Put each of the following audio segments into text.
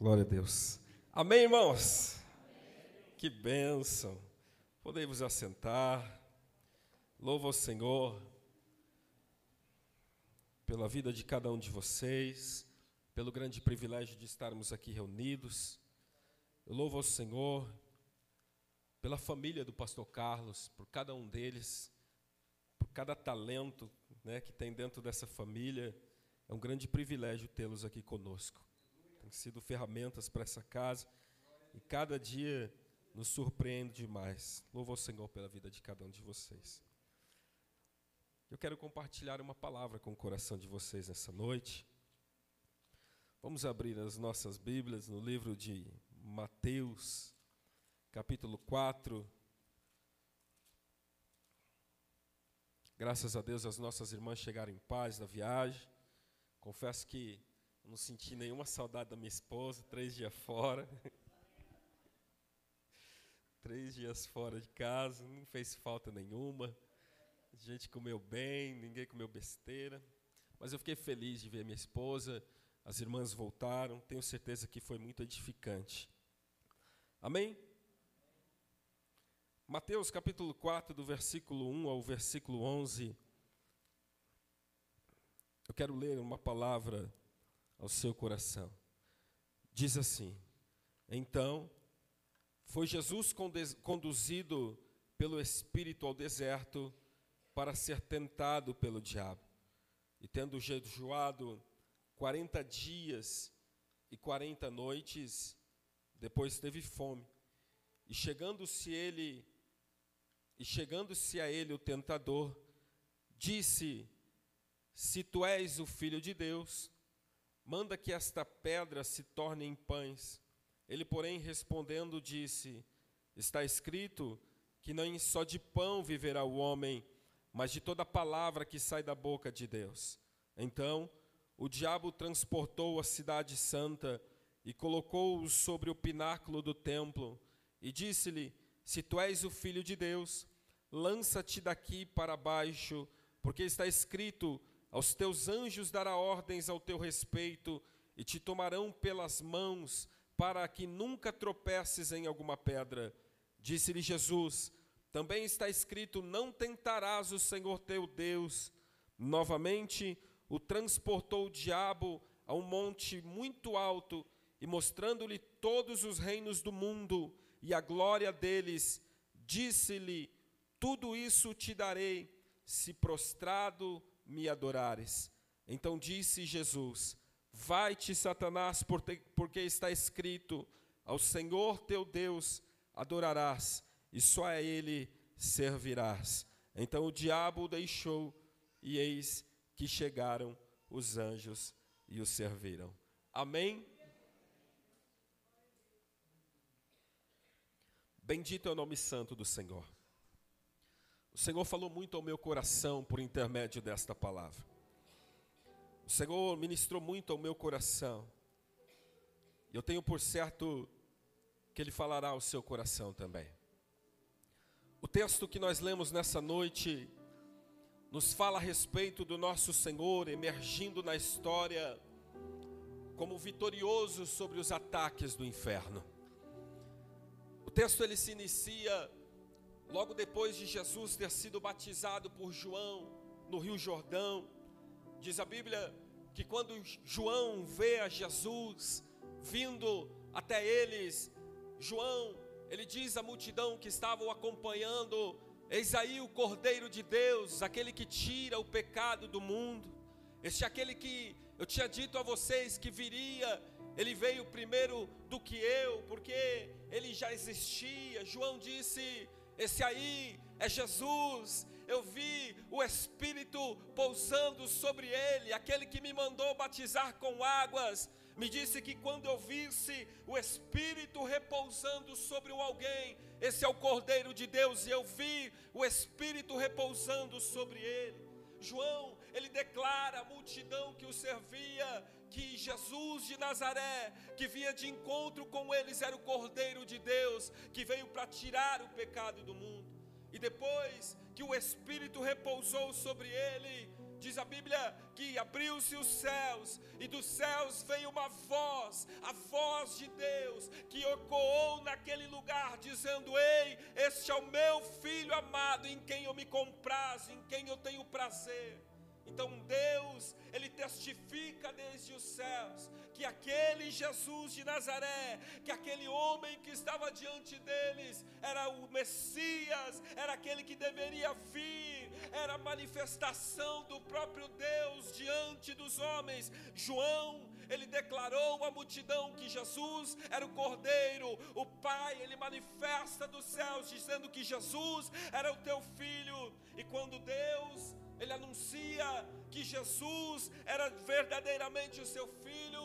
Glória a Deus. Amém, irmãos? Amém. Que bênção. Podemos assentar. Louvo ao Senhor pela vida de cada um de vocês, pelo grande privilégio de estarmos aqui reunidos. Eu louvo ao Senhor pela família do pastor Carlos, por cada um deles, por cada talento né, que tem dentro dessa família. É um grande privilégio tê-los aqui conosco sido ferramentas para essa casa e cada dia nos surpreende demais. Louvo ao Senhor pela vida de cada um de vocês. Eu quero compartilhar uma palavra com o coração de vocês nessa noite. Vamos abrir as nossas Bíblias no livro de Mateus, capítulo 4. Graças a Deus as nossas irmãs chegaram em paz da viagem. Confesso que não senti nenhuma saudade da minha esposa, três dias fora. três dias fora de casa, não fez falta nenhuma. A gente comeu bem, ninguém comeu besteira. Mas eu fiquei feliz de ver minha esposa, as irmãs voltaram, tenho certeza que foi muito edificante. Amém? Mateus capítulo 4, do versículo 1 ao versículo 11. Eu quero ler uma palavra ao seu coração. Diz assim: Então foi Jesus conduzido pelo Espírito ao deserto para ser tentado pelo diabo. E tendo jejuado quarenta dias e quarenta noites, depois teve fome. E chegando-se ele e chegando-se a ele o tentador, disse: Se tu és o filho de Deus, manda que esta pedra se torne em pães. Ele, porém, respondendo, disse: Está escrito que nem só de pão viverá o homem, mas de toda palavra que sai da boca de Deus. Então, o diabo transportou a cidade santa e colocou-o sobre o pináculo do templo e disse-lhe: Se tu és o filho de Deus, lança-te daqui para baixo, porque está escrito: aos teus anjos dará ordens ao teu respeito e te tomarão pelas mãos para que nunca tropeces em alguma pedra. Disse-lhe Jesus: Também está escrito: Não tentarás o Senhor teu Deus. Novamente o transportou o diabo a um monte muito alto e mostrando-lhe todos os reinos do mundo e a glória deles, disse-lhe: Tudo isso te darei, se prostrado me adorares. Então disse Jesus: Vai-te, Satanás, porque está escrito: Ao Senhor teu Deus adorarás, e só a Ele servirás. Então o diabo o deixou, e eis que chegaram os anjos e o serviram. Amém? Bendito é o nome santo do Senhor. O Senhor falou muito ao meu coração por intermédio desta palavra. O Senhor ministrou muito ao meu coração. E eu tenho por certo que Ele falará ao seu coração também. O texto que nós lemos nessa noite nos fala a respeito do nosso Senhor emergindo na história como vitorioso sobre os ataques do inferno. O texto ele se inicia Logo depois de Jesus ter sido batizado por João no Rio Jordão, diz a Bíblia que quando João vê a Jesus vindo até eles, João, ele diz à multidão que estavam acompanhando: Eis aí o Cordeiro de Deus, aquele que tira o pecado do mundo. Este é aquele que eu tinha dito a vocês que viria, ele veio primeiro do que eu, porque ele já existia. João disse: esse aí é Jesus. Eu vi o Espírito pousando sobre ele, aquele que me mandou batizar com águas. Me disse que quando eu visse o Espírito repousando sobre alguém, esse é o Cordeiro de Deus, e eu vi o Espírito repousando sobre ele. João, ele declara à multidão que o servia que Jesus de Nazaré, que vinha de encontro com eles, era o Cordeiro de Deus, que veio para tirar o pecado do mundo. E depois que o Espírito repousou sobre ele, Diz a Bíblia que abriu-se os céus e dos céus veio uma voz, a voz de Deus, que ecoou naquele lugar, dizendo: Ei, este é o meu filho amado, em quem eu me comprazo, em quem eu tenho prazer. Então Deus, Ele testifica desde os céus que aquele Jesus de Nazaré, que aquele homem que estava diante deles, era o Messias, era aquele que deveria vir, era a manifestação do próprio Deus diante dos homens. João, ele declarou à multidão que Jesus era o Cordeiro, o Pai, ele manifesta dos céus, dizendo que Jesus era o teu filho, e quando Deus ele anuncia que Jesus era verdadeiramente o seu filho.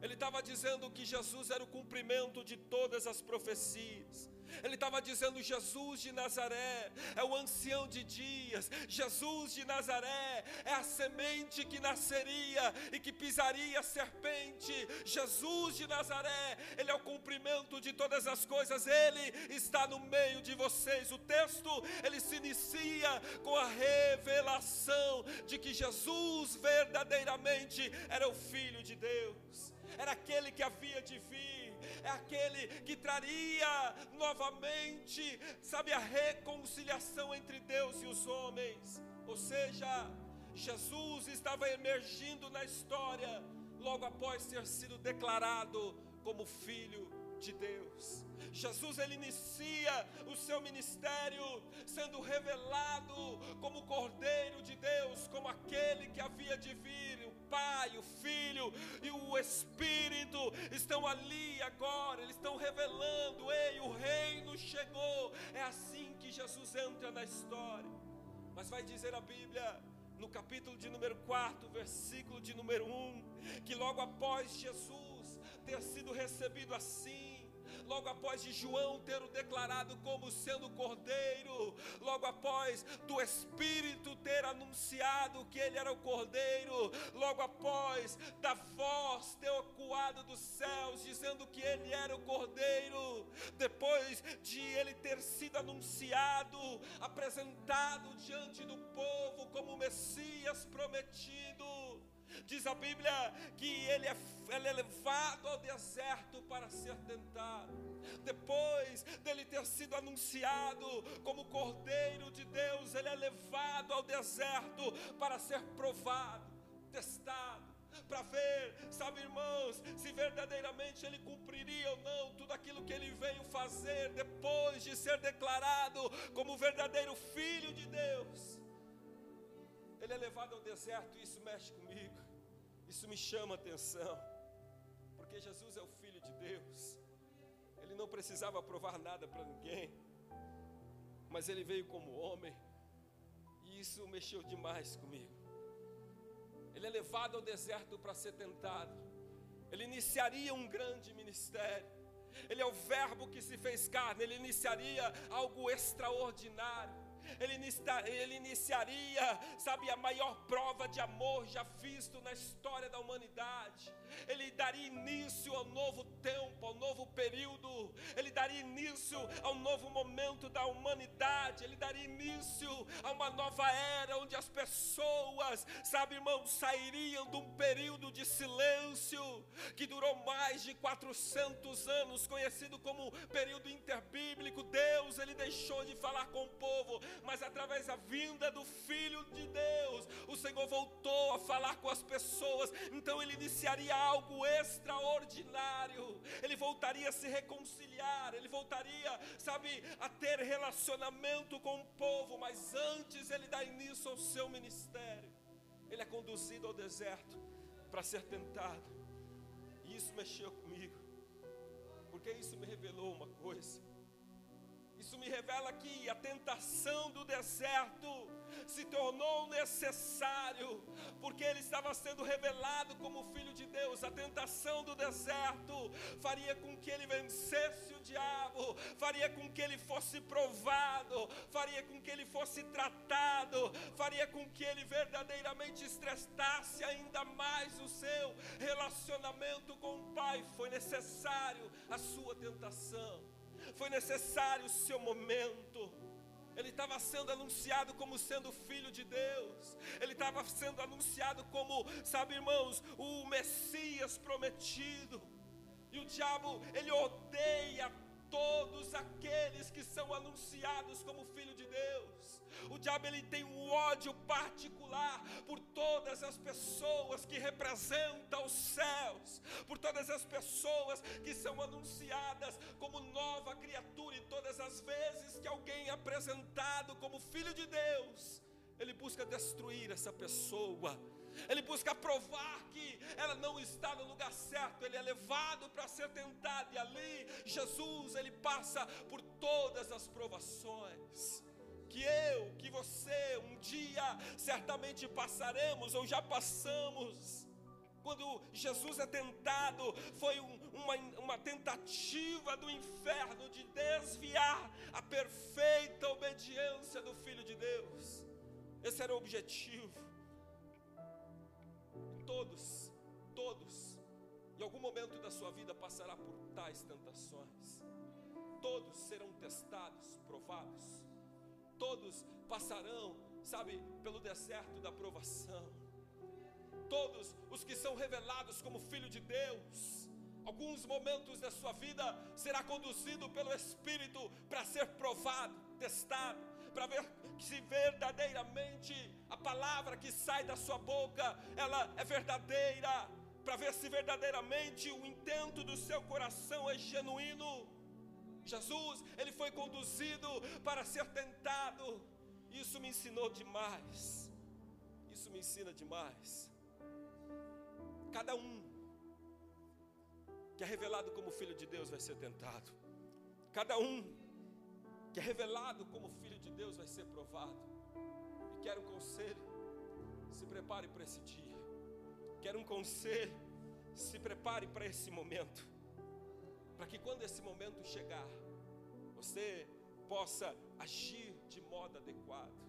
Ele estava dizendo que Jesus era o cumprimento de todas as profecias. Ele estava dizendo: Jesus de Nazaré é o ancião de dias, Jesus de Nazaré é a semente que nasceria e que pisaria a serpente. Jesus de Nazaré, ele é o cumprimento de todas as coisas, ele está no meio de vocês. O texto ele se inicia com a revelação de que Jesus verdadeiramente era o Filho de Deus, era aquele que havia de vir é aquele que traria novamente, sabe, a reconciliação entre Deus e os homens. Ou seja, Jesus estava emergindo na história logo após ter sido declarado como filho de Deus. Jesus ele inicia o seu ministério sendo revelado como Cordeiro de Deus, como aquele que havia de vir, Pai, o Filho e o Espírito estão ali agora, eles estão revelando, ei, o reino chegou. É assim que Jesus entra na história. Mas vai dizer a Bíblia no capítulo de número 4, versículo de número 1, que logo após Jesus ter sido recebido assim, logo após de João ter o declarado como sendo cordeiro, logo após do Espírito ter anunciado que ele era o cordeiro, logo após da voz ter ecoado dos céus dizendo que ele era o cordeiro, depois de ele ter sido anunciado, apresentado diante do povo como Messias prometido, Diz a Bíblia que ele é, ele é levado ao deserto para ser tentado. Depois dele ter sido anunciado como Cordeiro de Deus, ele é levado ao deserto para ser provado, testado para ver, sabe, irmãos, se verdadeiramente ele cumpriria ou não tudo aquilo que ele veio fazer depois de ser declarado como verdadeiro filho de Deus. Ele é levado ao deserto e isso mexe comigo. Isso me chama atenção. Porque Jesus é o Filho de Deus. Ele não precisava provar nada para ninguém. Mas ele veio como homem. E isso mexeu demais comigo. Ele é levado ao deserto para ser tentado. Ele iniciaria um grande ministério. Ele é o Verbo que se fez carne. Ele iniciaria algo extraordinário ele, ele iniciaria, sabe, a maior prova de amor já visto na história da humanidade. Ele daria início ao novo tempo, ao novo período. Ele daria início ao novo momento da humanidade. Ele daria início a uma nova era onde as pessoas, sabe, irmão, sairiam de um período de silêncio que durou mais de 400 anos, conhecido como período interbíblico. Deus, ele deixou de falar com o povo mas através da vinda do Filho de Deus, o Senhor voltou a falar com as pessoas, então ele iniciaria algo extraordinário, ele voltaria a se reconciliar, ele voltaria, sabe, a ter relacionamento com o povo, mas antes ele dá início ao seu ministério, ele é conduzido ao deserto para ser tentado, e isso mexeu comigo, porque isso me revelou uma coisa isso me revela que a tentação do deserto se tornou necessário, porque ele estava sendo revelado como filho de Deus. A tentação do deserto faria com que ele vencesse o diabo, faria com que ele fosse provado, faria com que ele fosse tratado, faria com que ele verdadeiramente estressasse ainda mais o seu relacionamento com o Pai. Foi necessário a sua tentação foi necessário o seu momento. Ele estava sendo anunciado como sendo filho de Deus. Ele estava sendo anunciado como, sabe, irmãos, o Messias prometido. E o diabo, ele odeia todos aqueles que são anunciados como filho de Deus. O diabo ele tem um ódio particular por todas as pessoas que representam os céus, por todas as pessoas que são anunciadas como nova criatura e todas as vezes que alguém é apresentado como filho de Deus, ele busca destruir essa pessoa ele busca provar que ela não está no lugar certo, ele é levado para ser tentado, e ali Jesus, ele passa por todas as provações. Que eu, que você, um dia certamente passaremos ou já passamos. Quando Jesus é tentado, foi um, uma, uma tentativa do inferno de desviar a perfeita obediência do Filho de Deus. Esse era o objetivo todos, todos, em algum momento da sua vida passará por tais tentações. Todos serão testados, provados. Todos passarão, sabe, pelo deserto da provação. Todos os que são revelados como filho de Deus, alguns momentos da sua vida será conduzido pelo Espírito para ser provado, testado, para ver se verdadeiramente a palavra que sai da sua boca, ela é verdadeira, para ver se verdadeiramente o intento do seu coração é genuíno. Jesus, ele foi conduzido para ser tentado. Isso me ensinou demais. Isso me ensina demais. Cada um que é revelado como filho de Deus vai ser tentado. Cada um que é revelado como filho de Deus vai ser provado. Quero um conselho: se prepare para esse dia. Quero um conselho: se prepare para esse momento. Para que quando esse momento chegar, você possa agir de modo adequado.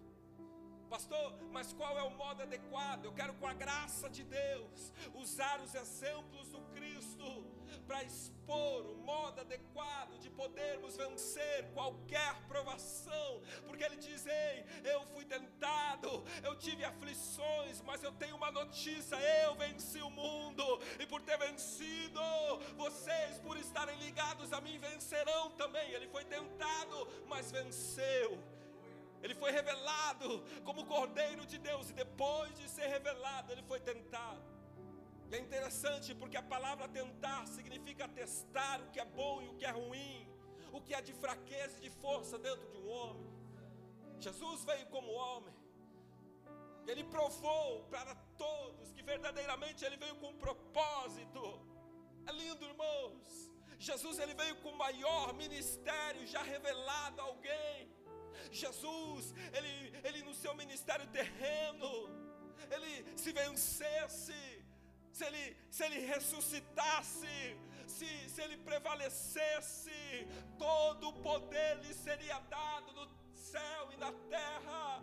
Pastor, mas qual é o modo adequado? Eu quero, com a graça de Deus, usar os exemplos do Cristo para expor o modo adequado de podermos vencer qualquer provação, porque Ele diz: Ei, eu fui tentado, eu tive aflições, mas eu tenho uma notícia: eu venci o mundo, e por ter vencido, vocês, por estarem ligados a mim, vencerão também. Ele foi tentado, mas venceu. Ele foi revelado como Cordeiro de Deus, e depois de ser revelado, ele foi tentado. É interessante porque a palavra tentar significa testar o que é bom e o que é ruim, o que é de fraqueza e de força dentro de um homem. Jesus veio como homem, ele provou para todos que verdadeiramente ele veio com um propósito. É lindo, irmãos. Jesus ele veio com o maior ministério já revelado a alguém. Jesus, ele, ele no seu ministério terreno, ele se vencesse se ele, se ele ressuscitasse, se, se ele prevalecesse, todo o poder lhe seria dado no céu e na terra.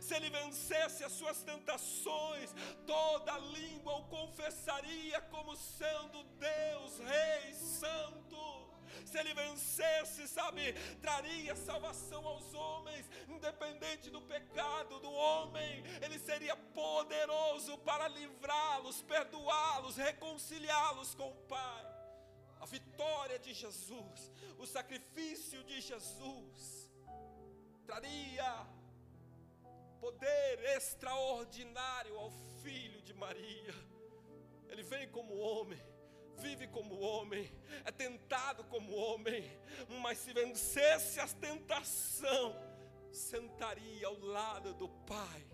Se ele vencesse as suas tentações, toda língua o confessaria como sendo Deus, Rei Santo se ele vencesse, sabe, traria salvação aos homens, independente do pecado do homem, ele seria poderoso para livrá-los, perdoá-los, reconciliá-los com o Pai. A vitória de Jesus, o sacrifício de Jesus, traria poder extraordinário ao filho de Maria. Ele vem como homem vive como homem, é tentado como homem, mas se vencesse a tentação, sentaria ao lado do Pai,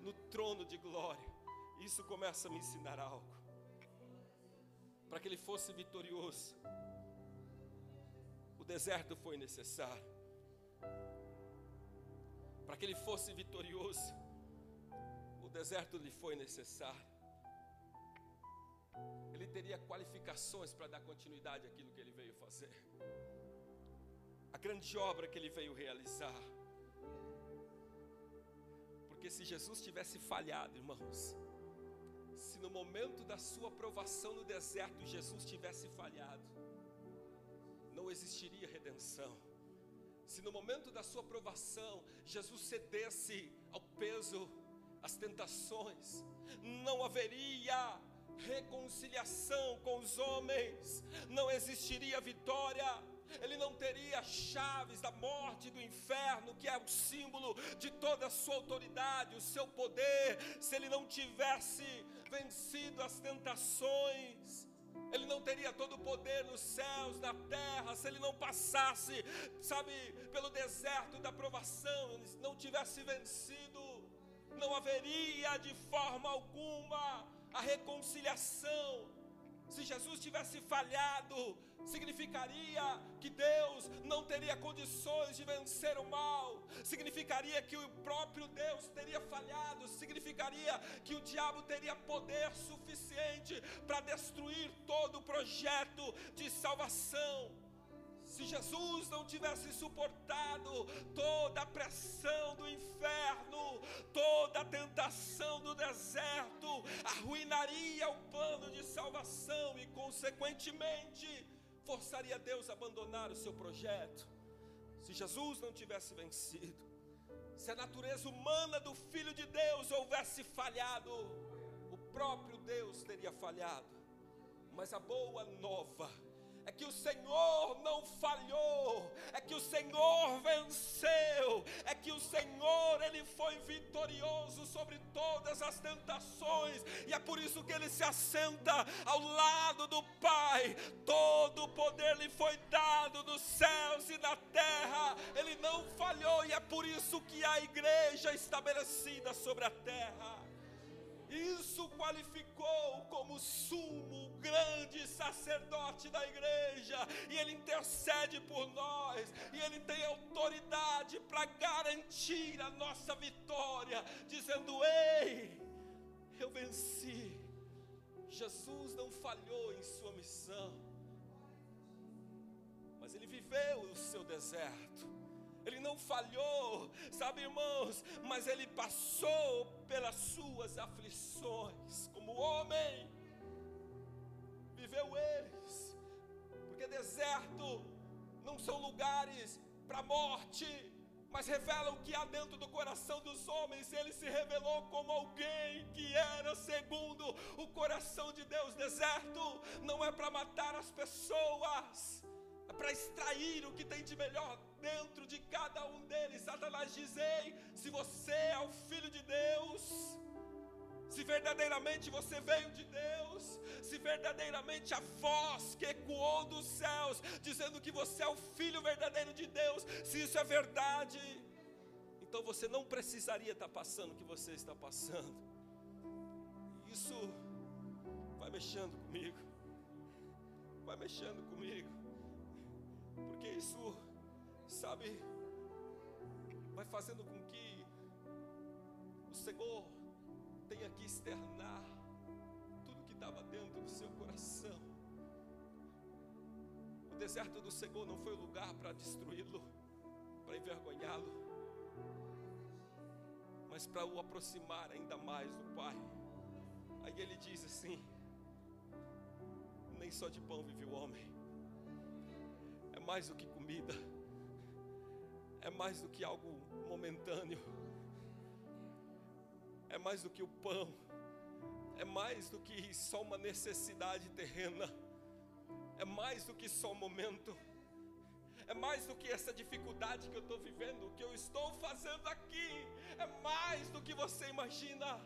no trono de glória. Isso começa a me ensinar algo. Para que ele fosse vitorioso, o deserto foi necessário. Para que ele fosse vitorioso, o deserto lhe foi necessário ele teria qualificações para dar continuidade àquilo que ele veio fazer. A grande obra que ele veio realizar. Porque se Jesus tivesse falhado, irmãos, se no momento da sua aprovação no deserto Jesus tivesse falhado, não existiria redenção, se no momento da sua provação Jesus cedesse ao peso, às tentações, não haveria reconciliação com os homens, não existiria vitória. Ele não teria chaves da morte do inferno, que é o símbolo de toda a sua autoridade, o seu poder, se ele não tivesse vencido as tentações. Ele não teria todo o poder nos céus, na terra, se ele não passasse, sabe, pelo deserto da provação, não tivesse vencido, não haveria de forma alguma a reconciliação. Se Jesus tivesse falhado, significaria que Deus não teria condições de vencer o mal, significaria que o próprio Deus teria falhado, significaria que o diabo teria poder suficiente para destruir todo o projeto de salvação. Se Jesus não tivesse suportado toda a pressão do inferno, toda a tentação do deserto, arruinaria o plano de salvação e, consequentemente, forçaria Deus a abandonar o seu projeto? Se Jesus não tivesse vencido, se a natureza humana do Filho de Deus houvesse falhado, o próprio Deus teria falhado. Mas a boa nova é que o Senhor não falhou, é que o Senhor venceu, é que o Senhor ele foi vitorioso sobre todas as tentações, e é por isso que ele se assenta ao lado do Pai. Todo o poder lhe foi dado nos céus e na terra. Ele não falhou e é por isso que a igreja estabelecida sobre a terra isso qualificou como sumo, grande sacerdote da igreja, e ele intercede por nós, e ele tem autoridade para garantir a nossa vitória, dizendo: Ei, eu venci. Jesus não falhou em sua missão, mas ele viveu o seu deserto ele não falhou, sabe, irmãos, mas ele passou pelas suas aflições, como homem, viveu eles, porque deserto não são lugares para morte, mas revelam o que há dentro do coração dos homens. Ele se revelou como alguém que era segundo o coração de Deus. Deserto não é para matar as pessoas, é para extrair o que tem de melhor dentro de cada um deles. Satanás diz: Ei, se você é o filho de Deus, se verdadeiramente você veio de Deus, se verdadeiramente a voz que ecoou dos céus, dizendo que você é o filho verdadeiro de Deus, se isso é verdade, então você não precisaria estar passando o que você está passando. Isso vai mexendo comigo, vai mexendo comigo, porque isso sabe, vai fazendo com que o Senhor tenha que externar tudo que estava dentro do seu coração. O deserto do Senhor não foi o lugar para destruí-lo, para envergonhá-lo, mas para o aproximar ainda mais do Pai. Aí ele diz assim: Nem só de pão vive o homem, é mais do que comida é mais do que algo momentâneo, é mais do que o pão, é mais do que só uma necessidade terrena, é mais do que só um momento, é mais do que essa dificuldade que eu estou vivendo, o que eu estou fazendo aqui, é mais do que você imagina.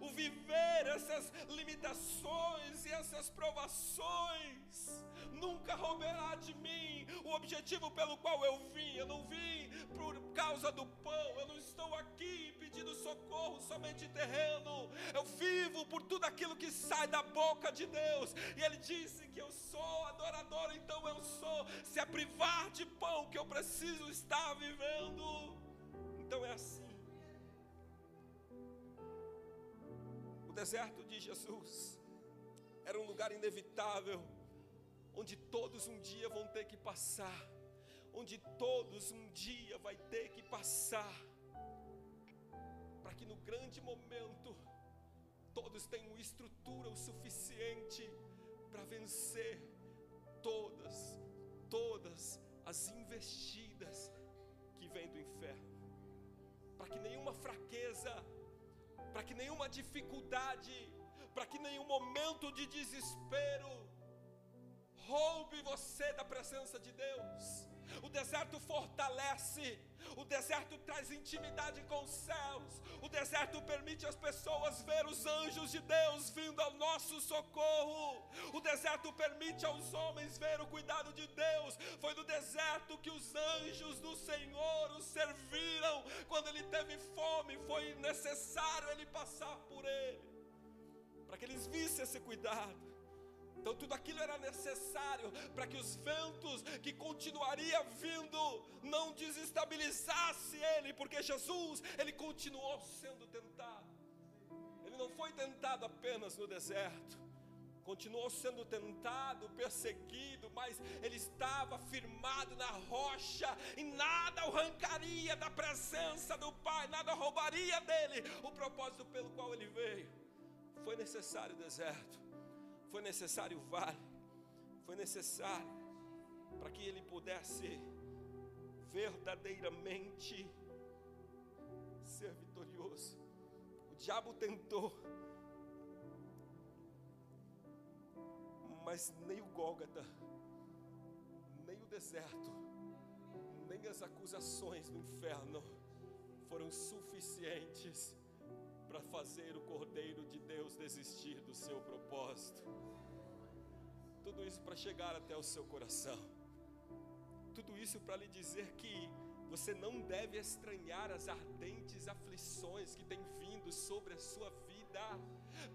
O viver essas limitações e essas provações nunca roubará de mim o objetivo pelo qual eu vim. Eu não vim por causa do pão, eu não estou aqui pedindo socorro somente terreno. Eu vivo por tudo aquilo que sai da boca de Deus. E Ele disse que eu sou adorador, então eu sou. Se é privar de pão que eu preciso estar vivendo, então é assim. deserto de Jesus era um lugar inevitável, onde todos um dia vão ter que passar, onde todos um dia vai ter que passar, para que no grande momento todos tenham estrutura o suficiente para vencer todas, todas as investidas vem do inferno, para que nenhuma fraqueza, para que nenhuma dificuldade, para que nenhum momento de desespero roube você da presença de Deus. O deserto fortalece, o deserto traz intimidade com os céus, o deserto permite as pessoas ver os anjos de Deus vindo ao nosso socorro, o deserto permite aos homens ver o cuidado de Deus. Foi no deserto que os anjos do Senhor o serviram quando ele teve fome, foi necessário ele passar por ele, para que eles vissem esse cuidado. Então tudo aquilo era necessário para que os ventos que continuaria vindo não desestabilizasse ele, porque Jesus, ele continuou sendo tentado. Ele não foi tentado apenas no deserto. Continuou sendo tentado, perseguido, mas ele estava firmado na rocha e nada o arrancaria da presença do Pai, nada roubaria dele o propósito pelo qual ele veio. Foi necessário o deserto foi necessário o vale, foi necessário para que ele pudesse verdadeiramente ser vitorioso. O diabo tentou, mas nem o Gólgata, nem o deserto, nem as acusações do inferno foram suficientes para fazer o Cordeiro de Deus desistir do seu propósito. Tudo isso para chegar até o seu coração. Tudo isso para lhe dizer que você não deve estranhar as ardentes aflições que têm vindo sobre a sua vida,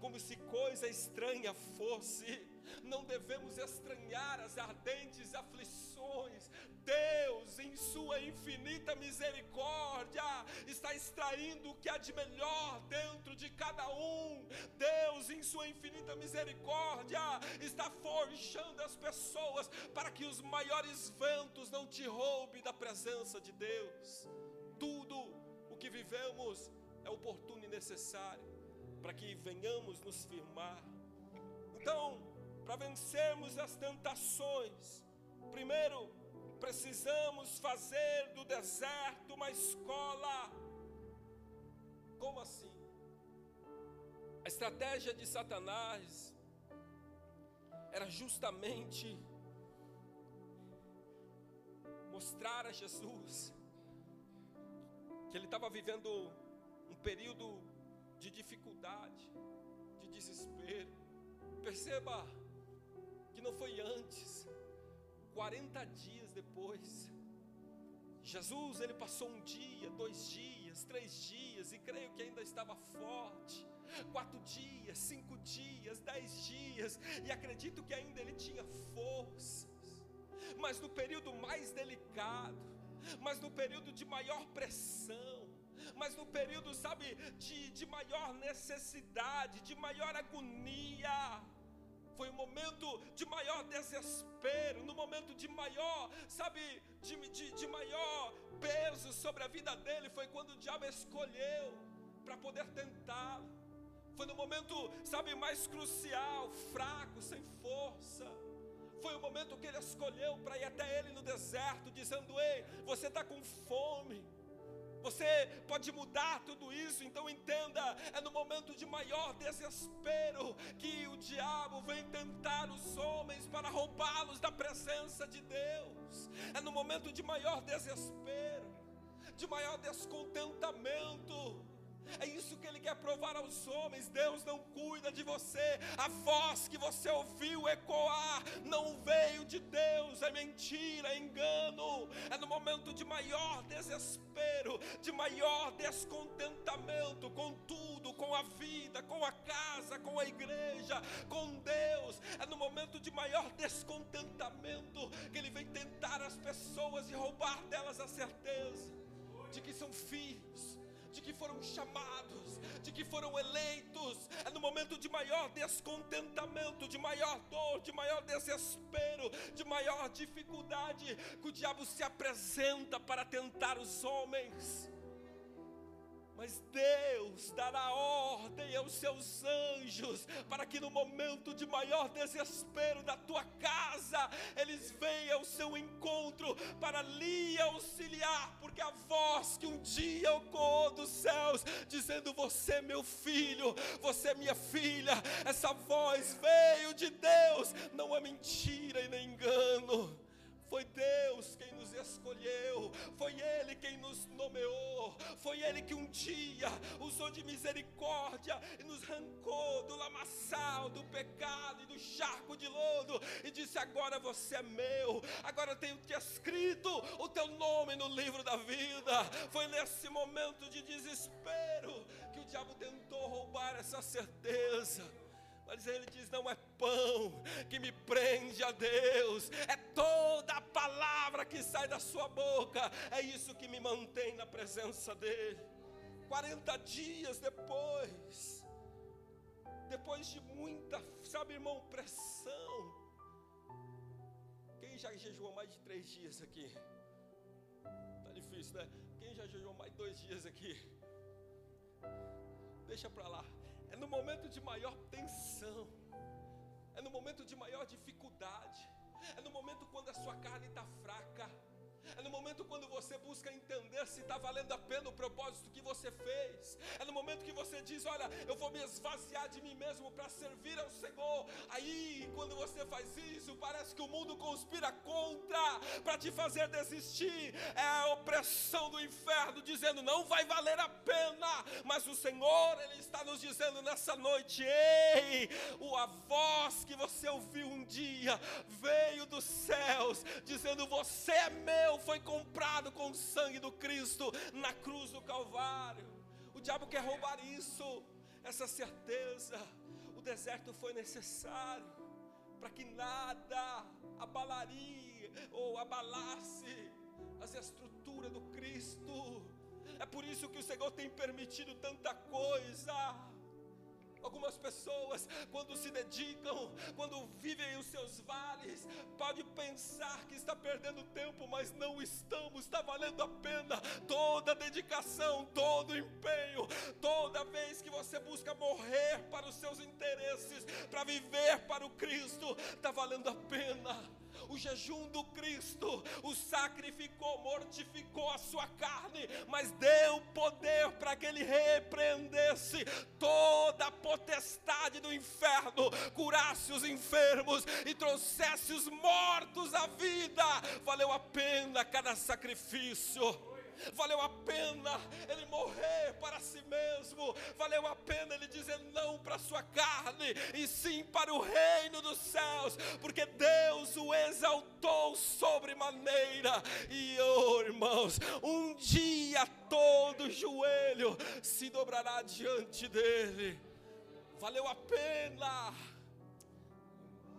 como se coisa estranha fosse. Não devemos estranhar as ardentes aflições. Deus, em Sua infinita misericórdia, está extraindo o que há de melhor dentro de cada um. Deus, em Sua infinita misericórdia, está forjando as pessoas para que os maiores ventos não te roubem da presença de Deus. Tudo o que vivemos é oportuno e necessário para que venhamos nos firmar. Então, para vencermos as tentações, primeiro precisamos fazer do deserto uma escola. Como assim? A estratégia de Satanás era justamente mostrar a Jesus que ele estava vivendo um período de dificuldade, de desespero. Perceba, que não foi antes, 40 dias depois. Jesus, ele passou um dia, dois dias, três dias, e creio que ainda estava forte. Quatro dias, cinco dias, dez dias, e acredito que ainda ele tinha forças. Mas no período mais delicado, mas no período de maior pressão, mas no período, sabe, de, de maior necessidade, de maior agonia, foi um momento de maior desespero, no momento de maior, sabe, de, de, de maior peso sobre a vida dele, foi quando o diabo escolheu para poder tentá-lo. Foi no momento, sabe, mais crucial, fraco, sem força. Foi o momento que ele escolheu para ir até ele no deserto, dizendo: Ei, você está com fome. Você pode mudar tudo isso, então entenda: é no momento de maior desespero que o diabo vem tentar os homens para roubá-los da presença de Deus. É no momento de maior desespero, de maior descontentamento é isso que ele quer provar aos homens. Deus não cuida de você. A voz que você ouviu ecoar não veio de Deus. É mentira, é engano. É no momento de maior desespero, de maior descontentamento com tudo, com a vida, com a casa, com a igreja, com Deus. É no momento de maior descontentamento que ele vem tentar as pessoas e roubar delas a certeza de que são filhos de que foram chamados, de que foram eleitos. É no momento de maior descontentamento, de maior dor, de maior desespero, de maior dificuldade, que o diabo se apresenta para tentar os homens. Mas Deus dará ordem aos seus anjos para que no momento de maior desespero da tua casa, eles venham ao seu encontro para lhe auxiliar, voz que um dia ecoou dos céus, dizendo: Você, é meu filho, você, é minha filha, essa voz veio de Deus, não é mentira e nem engano. Foi Deus quem nos escolheu, foi Ele quem nos nomeou, foi Ele que um dia usou de misericórdia e nos arrancou do lamaçal, do pecado e do charco de lodo e disse: Agora você é meu, agora eu tenho te escrito o teu nome no livro da vida. Foi nesse momento de desespero que o diabo tentou roubar essa certeza. Mas ele diz: não é pão que me prende a Deus, é toda a palavra que sai da sua boca, é isso que me mantém na presença dEle. 40 dias depois, depois de muita, sabe, irmão, pressão. Quem já jejuou mais de três dias aqui? Tá difícil, né? Quem já jejuou mais dois dias aqui? Deixa para lá. É no momento de maior tensão, é no momento de maior dificuldade, é no momento quando a sua carne está fraca é no momento quando você busca entender se está valendo a pena o propósito que você fez. É no momento que você diz: Olha, eu vou me esvaziar de mim mesmo para servir ao Senhor. Quando você faz isso, parece que o mundo conspira contra para te fazer desistir. É a opressão do inferno dizendo: Não vai valer a pena. Mas o Senhor, Ele está nos dizendo nessa noite: Ei, a voz que você ouviu um dia veio dos céus, dizendo: Você é meu foi comprado com o sangue do Cristo na cruz do Calvário. O diabo quer roubar isso, essa certeza. O deserto foi necessário para que nada abalaria ou abalasse as estruturas do Cristo. É por isso que o Senhor tem permitido tanta coisa Algumas pessoas, quando se dedicam, quando vivem os seus vales, pode pensar que está perdendo tempo, mas não estamos, está valendo a pena toda dedicação, todo empenho, toda vez que você busca morrer para os seus interesses, para viver para o Cristo, está valendo a pena o jejum do Cristo o sacrificou, mortificou a sua carne, mas deu poder para que ele repreendesse toda a potestade do inferno, curasse os enfermos e trouxesse os mortos à vida. Valeu a pena cada sacrifício valeu a pena ele morrer para si mesmo, valeu a pena ele dizer não para a sua carne, e sim para o reino dos céus, porque Deus o exaltou sobremaneira, e oh irmãos, um dia todo joelho se dobrará diante dele, valeu a pena,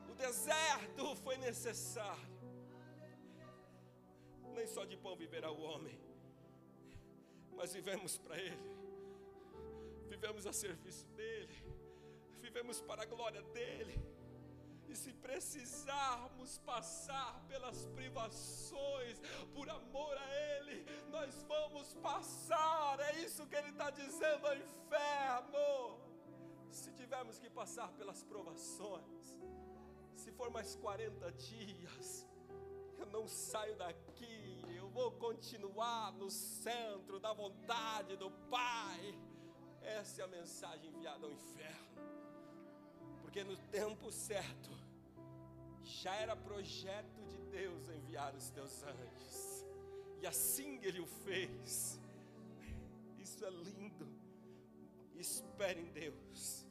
o deserto foi necessário, nem só de pão viverá o homem, mas vivemos para Ele, vivemos a serviço dEle, vivemos para a glória dEle. E se precisarmos passar pelas privações por amor a Ele, nós vamos passar. É isso que Ele está dizendo ao inferno. Se tivermos que passar pelas provações, se for mais 40 dias, eu não saio daqui, vou continuar no centro da vontade do Pai. Essa é a mensagem enviada ao inferno, porque no tempo certo, já era projeto de Deus enviar os teus anjos, e assim Ele o fez. Isso é lindo. Espere em Deus.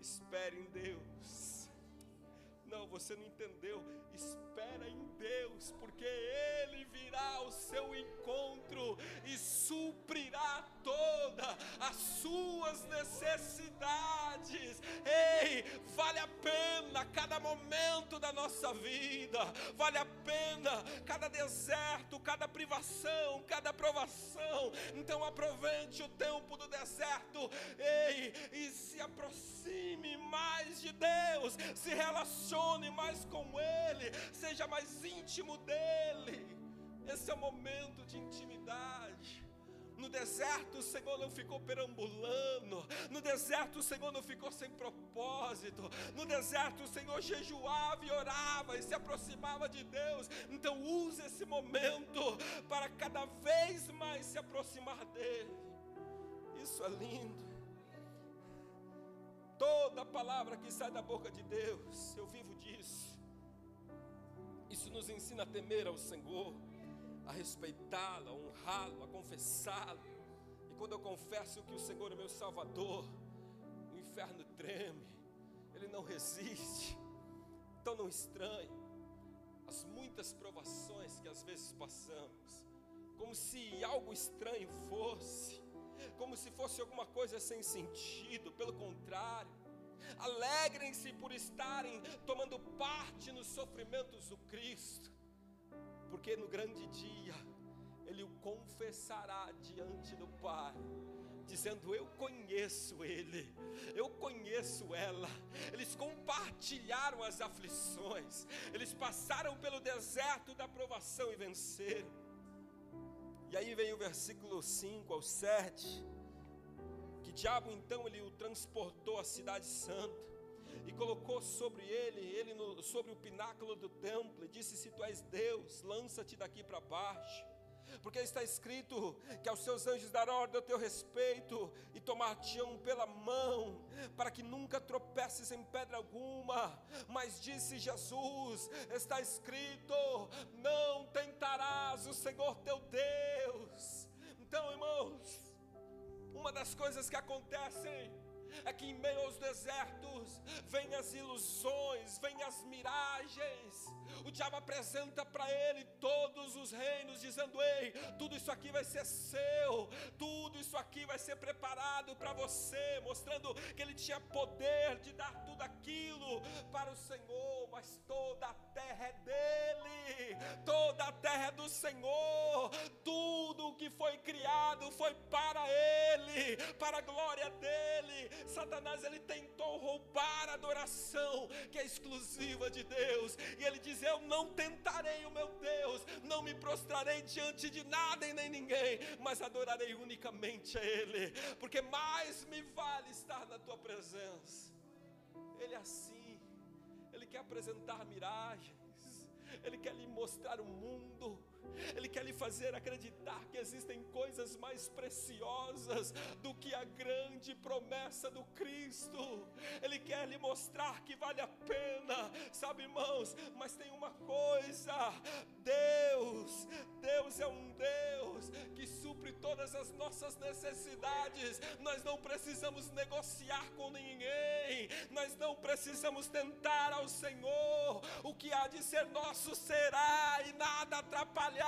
Espere em Deus. Você não entendeu. Espera em Deus, porque Ele virá ao seu encontro e suprirá todas as suas necessidades. Ei, vale a pena cada momento da nossa vida, vale a pena cada deserto, cada privação, cada provação. Então aproveite o tempo do deserto, ei, e se aproxime mais de Deus, se relacione relacione mais com Ele, seja mais íntimo dEle. Esse é o momento de intimidade. No deserto o Senhor não ficou perambulando. No deserto o Senhor não ficou sem propósito. No deserto o Senhor jejuava e orava e se aproximava de Deus. Então use esse momento para cada vez mais se aproximar dele. Isso é lindo. Toda palavra que sai da boca de Deus, eu vivo. Isso nos ensina a temer ao Senhor a respeitá-lo, a honrá-lo, a confessá-lo. E quando eu confesso que o Senhor é meu Salvador, o inferno treme, ele não resiste. Então não estranhe as muitas provações que às vezes passamos, como se algo estranho fosse, como se fosse alguma coisa sem sentido, pelo contrário, alegrem-se por estarem tomando parte nos sofrimentos do Cristo porque no grande dia ele o confessará diante do Pai dizendo: Eu conheço ele, eu conheço ela. Eles compartilharam as aflições, eles passaram pelo deserto da provação e venceram. E aí vem o versículo 5 ao 7. Que diabo então ele o transportou à cidade santa e colocou sobre ele, ele no, sobre o pináculo do templo, e disse: Se tu és Deus, lança-te daqui para baixo. Porque está escrito que aos seus anjos dará ordem ao teu respeito e tomar-te-ão pela mão, para que nunca tropeces em pedra alguma. Mas disse Jesus: está escrito: não tentarás o Senhor teu Deus. Então, irmãos, uma das coisas que acontecem é que em meio aos desertos vem as ilusões, vem as miragens. O diabo apresenta para ele todos os reinos, dizendo: Ei, tudo isso aqui vai ser seu, tudo isso aqui vai ser preparado para você, mostrando que ele tinha poder de dar tudo aquilo para o Senhor, mas toda a terra é dele, toda a terra é do Senhor, tudo o que foi criado foi para ele, para a glória dele Satanás ele tentou roubar a adoração que é exclusiva de Deus. E ele diz: Eu não tentarei o meu Deus, não me prostrarei diante de nada e nem ninguém, mas adorarei unicamente a Ele, porque mais me vale estar na tua presença. Ele é assim, ele quer apresentar miragens, ele quer lhe mostrar o mundo ele quer lhe fazer acreditar que existem coisas mais preciosas do que a grande promessa do Cristo. Ele quer lhe mostrar que vale a pena, sabe, irmãos? Mas tem uma coisa: Deus, Deus é um Deus que supre todas as nossas necessidades. Nós não precisamos negociar com ninguém, nós não precisamos tentar ao Senhor. O que há de ser nosso será e nada atrapalha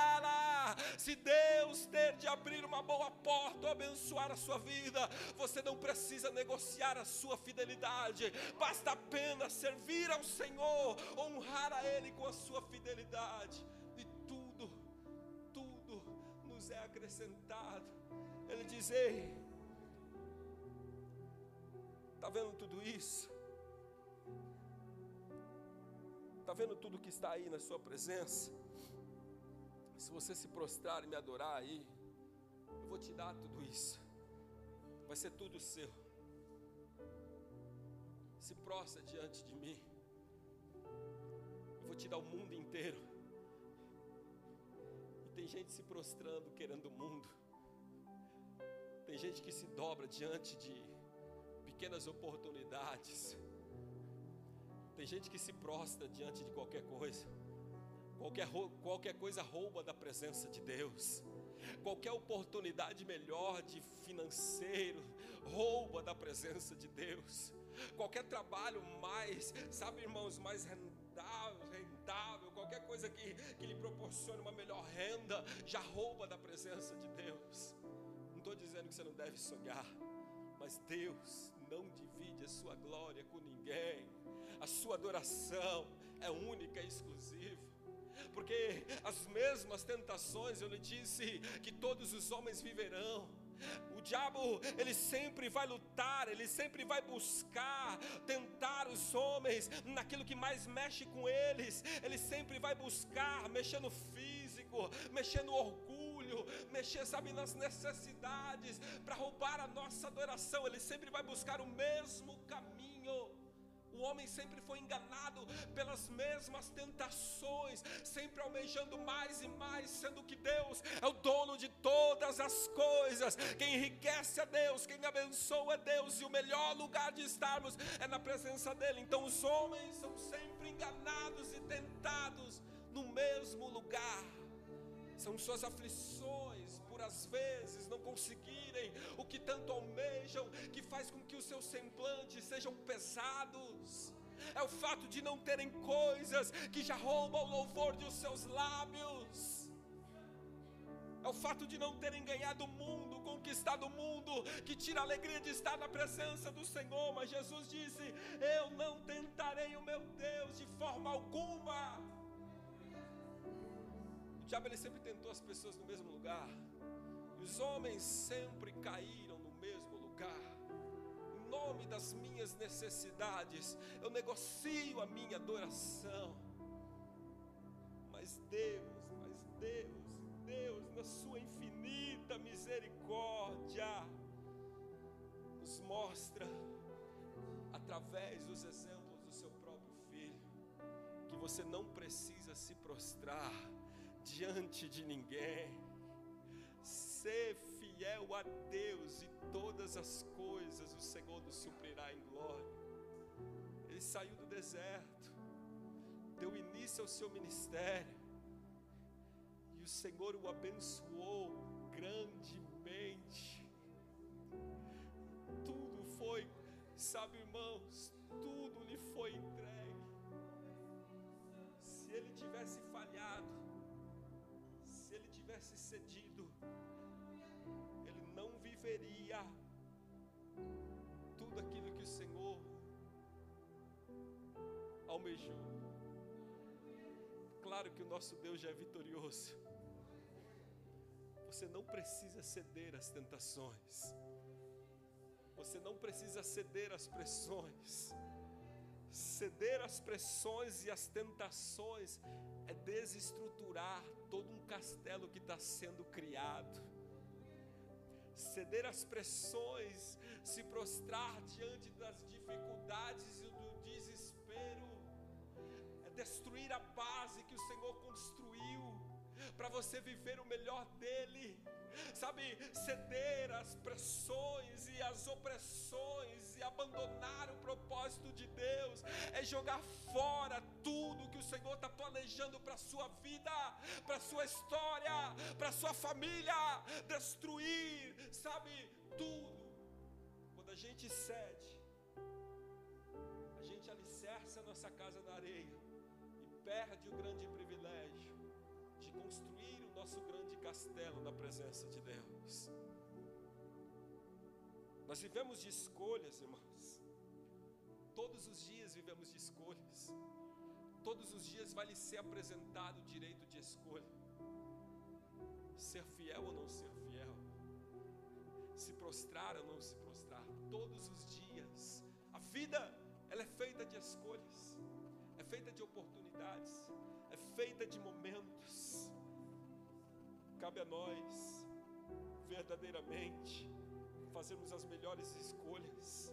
Se Deus ter de abrir uma boa porta ou abençoar a sua vida, você não precisa negociar a sua fidelidade, basta apenas servir ao Senhor, honrar a Ele com a sua fidelidade, e tudo, tudo nos é acrescentado. Ele diz: Ei, está vendo tudo isso? Está vendo tudo que está aí na sua presença? Se você se prostrar e me adorar aí, eu vou te dar tudo isso. Vai ser tudo seu. Se prostra diante de mim. Eu vou te dar o mundo inteiro. E tem gente se prostrando querendo o mundo. Tem gente que se dobra diante de pequenas oportunidades. Tem gente que se prostra diante de qualquer coisa. Qualquer, qualquer coisa rouba da presença de Deus. Qualquer oportunidade melhor de financeiro rouba da presença de Deus. Qualquer trabalho mais, sabe, irmãos, mais rentável, rentável qualquer coisa que, que lhe proporcione uma melhor renda, já rouba da presença de Deus. Não estou dizendo que você não deve sonhar, mas Deus não divide a sua glória com ninguém. A sua adoração é única e exclusiva porque as mesmas tentações eu lhe disse que todos os homens viverão. O diabo, ele sempre vai lutar, ele sempre vai buscar tentar os homens naquilo que mais mexe com eles. Ele sempre vai buscar mexer no físico, mexer no orgulho mexer, sabe, nas necessidades, para roubar a nossa adoração. Ele sempre vai buscar o mesmo caminho. Homem sempre foi enganado pelas mesmas tentações, sempre almejando mais e mais, sendo que Deus é o dono de todas as coisas. Quem enriquece é Deus, quem abençoa é Deus, e o melhor lugar de estarmos é na presença dEle. Então os homens são sempre enganados e tentados no mesmo lugar. São suas aflições, às vezes não conseguirem o que tanto almejam, que faz com que os seus semblantes sejam pesados. É o fato de não terem coisas que já roubam o louvor dos seus lábios. É o fato de não terem ganhado o mundo, conquistado o mundo, que tira a alegria de estar na presença do Senhor. Mas Jesus disse: Eu não tentarei o meu Deus de forma alguma diabo ele sempre tentou as pessoas no mesmo lugar. Os homens sempre caíram no mesmo lugar. Em nome das minhas necessidades, eu negocio a minha adoração. Mas Deus, mas Deus, Deus, na sua infinita misericórdia, nos mostra através dos exemplos do seu próprio filho que você não precisa se prostrar diante de ninguém. Ser fiel a Deus e todas as coisas o Senhor nos suprirá em glória. Ele saiu do deserto, deu início ao seu ministério, e o Senhor o abençoou grandemente. Tudo foi, sabe, irmãos, tudo lhe foi entregue. Se ele tivesse falhado, se ele tivesse cedido, almejou. Claro que o nosso Deus já é vitorioso. Você não precisa ceder às tentações. Você não precisa ceder às pressões. Ceder às pressões e às tentações é desestruturar todo um castelo que está sendo criado. Ceder às pressões, se prostrar diante das dificuldades e destruir a base que o Senhor construiu para você viver o melhor dele. Sabe, ceder às pressões e às opressões e abandonar o propósito de Deus, é jogar fora tudo que o Senhor está planejando para a sua vida, para a sua história, para a sua família, destruir, sabe, tudo. Quando a gente cede, a gente alicerça a nossa casa na areia perde o grande privilégio de construir o nosso grande castelo na presença de Deus. Nós vivemos de escolhas, irmãos. Todos os dias vivemos de escolhas. Todos os dias vai lhe ser apresentado o direito de escolha. Ser fiel ou não ser fiel. Se prostrar ou não se prostrar. Todos os dias. A vida, ela é feita de escolhas. Feita de oportunidades é feita de momentos. Cabe a nós, verdadeiramente, fazermos as melhores escolhas,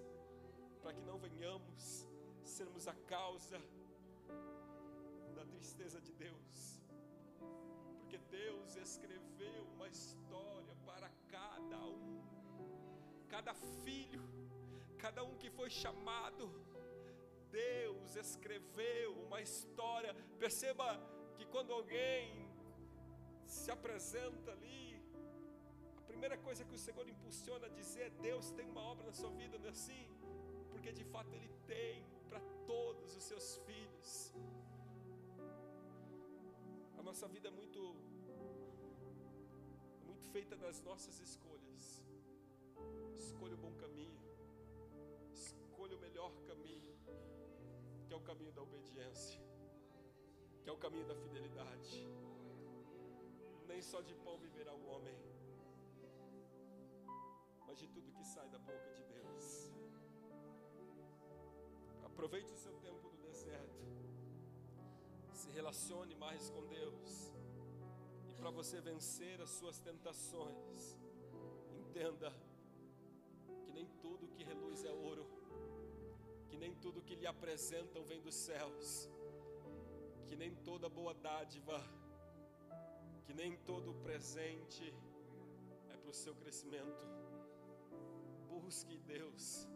para que não venhamos sermos a causa da tristeza de Deus. Porque Deus escreveu uma história para cada um, cada filho, cada um que foi chamado Deus escreveu uma história. Perceba que quando alguém se apresenta ali, a primeira coisa que o Senhor impulsiona a dizer é: Deus tem uma obra na sua vida, não é assim? Porque de fato Ele tem para todos os seus filhos. A nossa vida é muito, é muito feita das nossas escolhas. Escolha o bom caminho, escolha o melhor caminho que é o caminho da obediência, que é o caminho da fidelidade. Nem só de pão viverá o homem, mas de tudo que sai da boca de Deus. Aproveite o seu tempo no deserto, se relacione mais com Deus e para você vencer as suas tentações, entenda que nem tudo que reluz é ouro, nem tudo que lhe apresentam vem dos céus, que nem toda boa dádiva, que nem todo presente é para o seu crescimento. Busque Deus,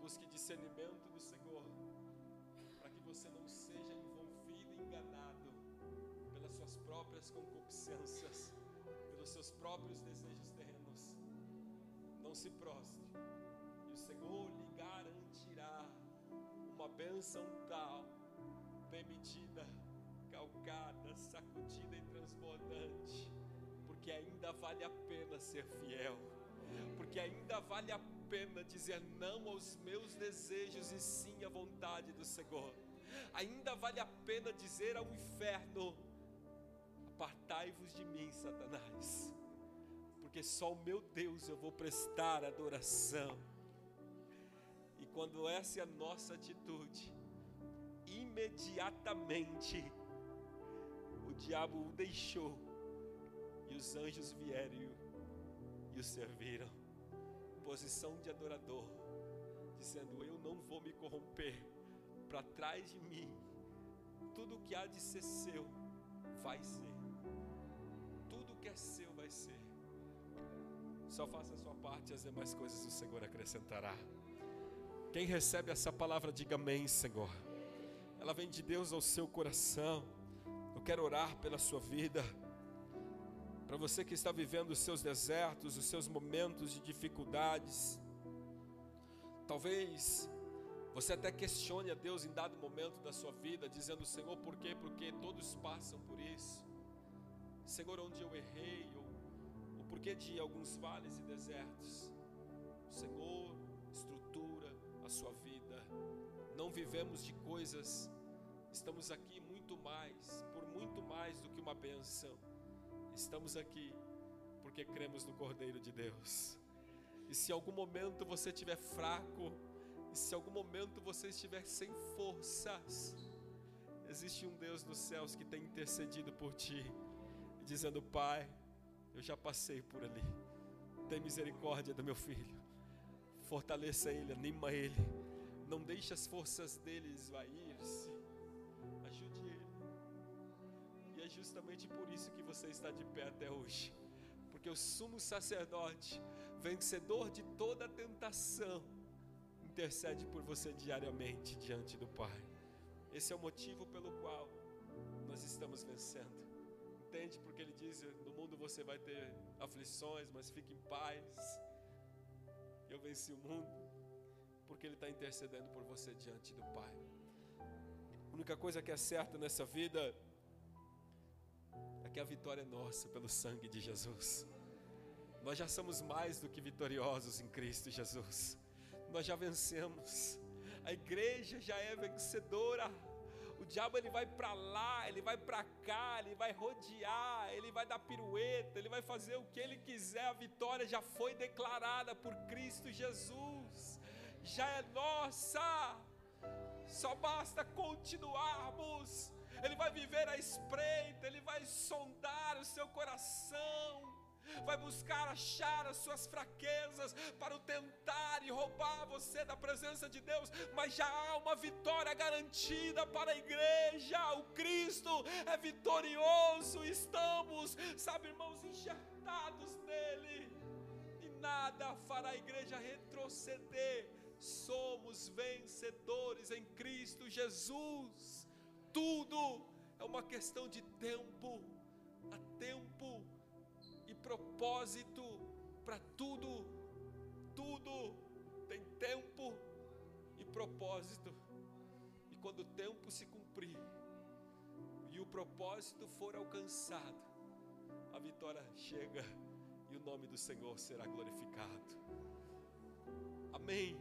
busque discernimento do Senhor, para que você não seja envolvido e enganado pelas suas próprias concupiscências, pelos seus próprios desejos terrenos. Não se prostre, e o Senhor uma bênção tal, bem medida, calcada, sacudida e transbordante, porque ainda vale a pena ser fiel porque ainda vale a pena dizer não aos meus desejos e sim à vontade do Senhor. Ainda vale a pena dizer ao inferno: apartai-vos de mim, Satanás, porque só o meu Deus eu vou prestar adoração. Quando essa é a nossa atitude, imediatamente o diabo o deixou e os anjos vieram e o serviram. Posição de adorador, dizendo: Eu não vou me corromper. Para trás de mim, tudo que há de ser seu vai ser. Tudo que é seu vai ser. Só faça a sua parte e as demais coisas o Senhor acrescentará. Quem recebe essa palavra, diga amém, Senhor. Ela vem de Deus ao seu coração. Eu quero orar pela sua vida. Para você que está vivendo os seus desertos, os seus momentos de dificuldades. Talvez você até questione a Deus em dado momento da sua vida, dizendo: Senhor, por quê? Porque todos passam por isso. Senhor, onde eu errei, ou o porquê de alguns vales e desertos. Senhor estrutura sua vida. Não vivemos de coisas, estamos aqui muito mais, por muito mais do que uma benção. Estamos aqui porque cremos no Cordeiro de Deus. E se em algum momento você estiver fraco, e se em algum momento você estiver sem forças, existe um Deus nos céus que tem intercedido por ti, dizendo: Pai, eu já passei por ali, tem misericórdia do meu filho, fortaleça ele, anima ele, não deixe as forças dele esvair-se, ajude ele. E é justamente por isso que você está de pé até hoje, porque o sumo sacerdote, vencedor de toda tentação, intercede por você diariamente diante do Pai. Esse é o motivo pelo qual nós estamos vencendo. Entende? Porque ele diz: No mundo você vai ter aflições, mas fique em paz. Eu venci o mundo, porque ele está intercedendo por você diante do Pai. A única coisa que é certa nessa vida é que a vitória é nossa pelo sangue de Jesus. Nós já somos mais do que vitoriosos em Cristo Jesus nós já vencemos. A igreja já é vencedora. Diabo ele vai para lá, ele vai para cá, ele vai rodear, ele vai dar pirueta, ele vai fazer o que ele quiser. A vitória já foi declarada por Cristo Jesus. Já é nossa. Só basta continuarmos. Ele vai viver a espreita, ele vai sondar o seu coração vai buscar achar as suas fraquezas para o tentar e roubar você da presença de Deus, mas já há uma vitória garantida para a igreja. O Cristo é vitorioso, estamos, sabe, irmãos, enxertados nele, e nada fará a igreja retroceder. Somos vencedores em Cristo Jesus. Tudo é uma questão de tempo. Tempo propósito para tudo. Tudo tem tempo e propósito. E quando o tempo se cumprir e o propósito for alcançado, a vitória chega e o nome do Senhor será glorificado. Amém.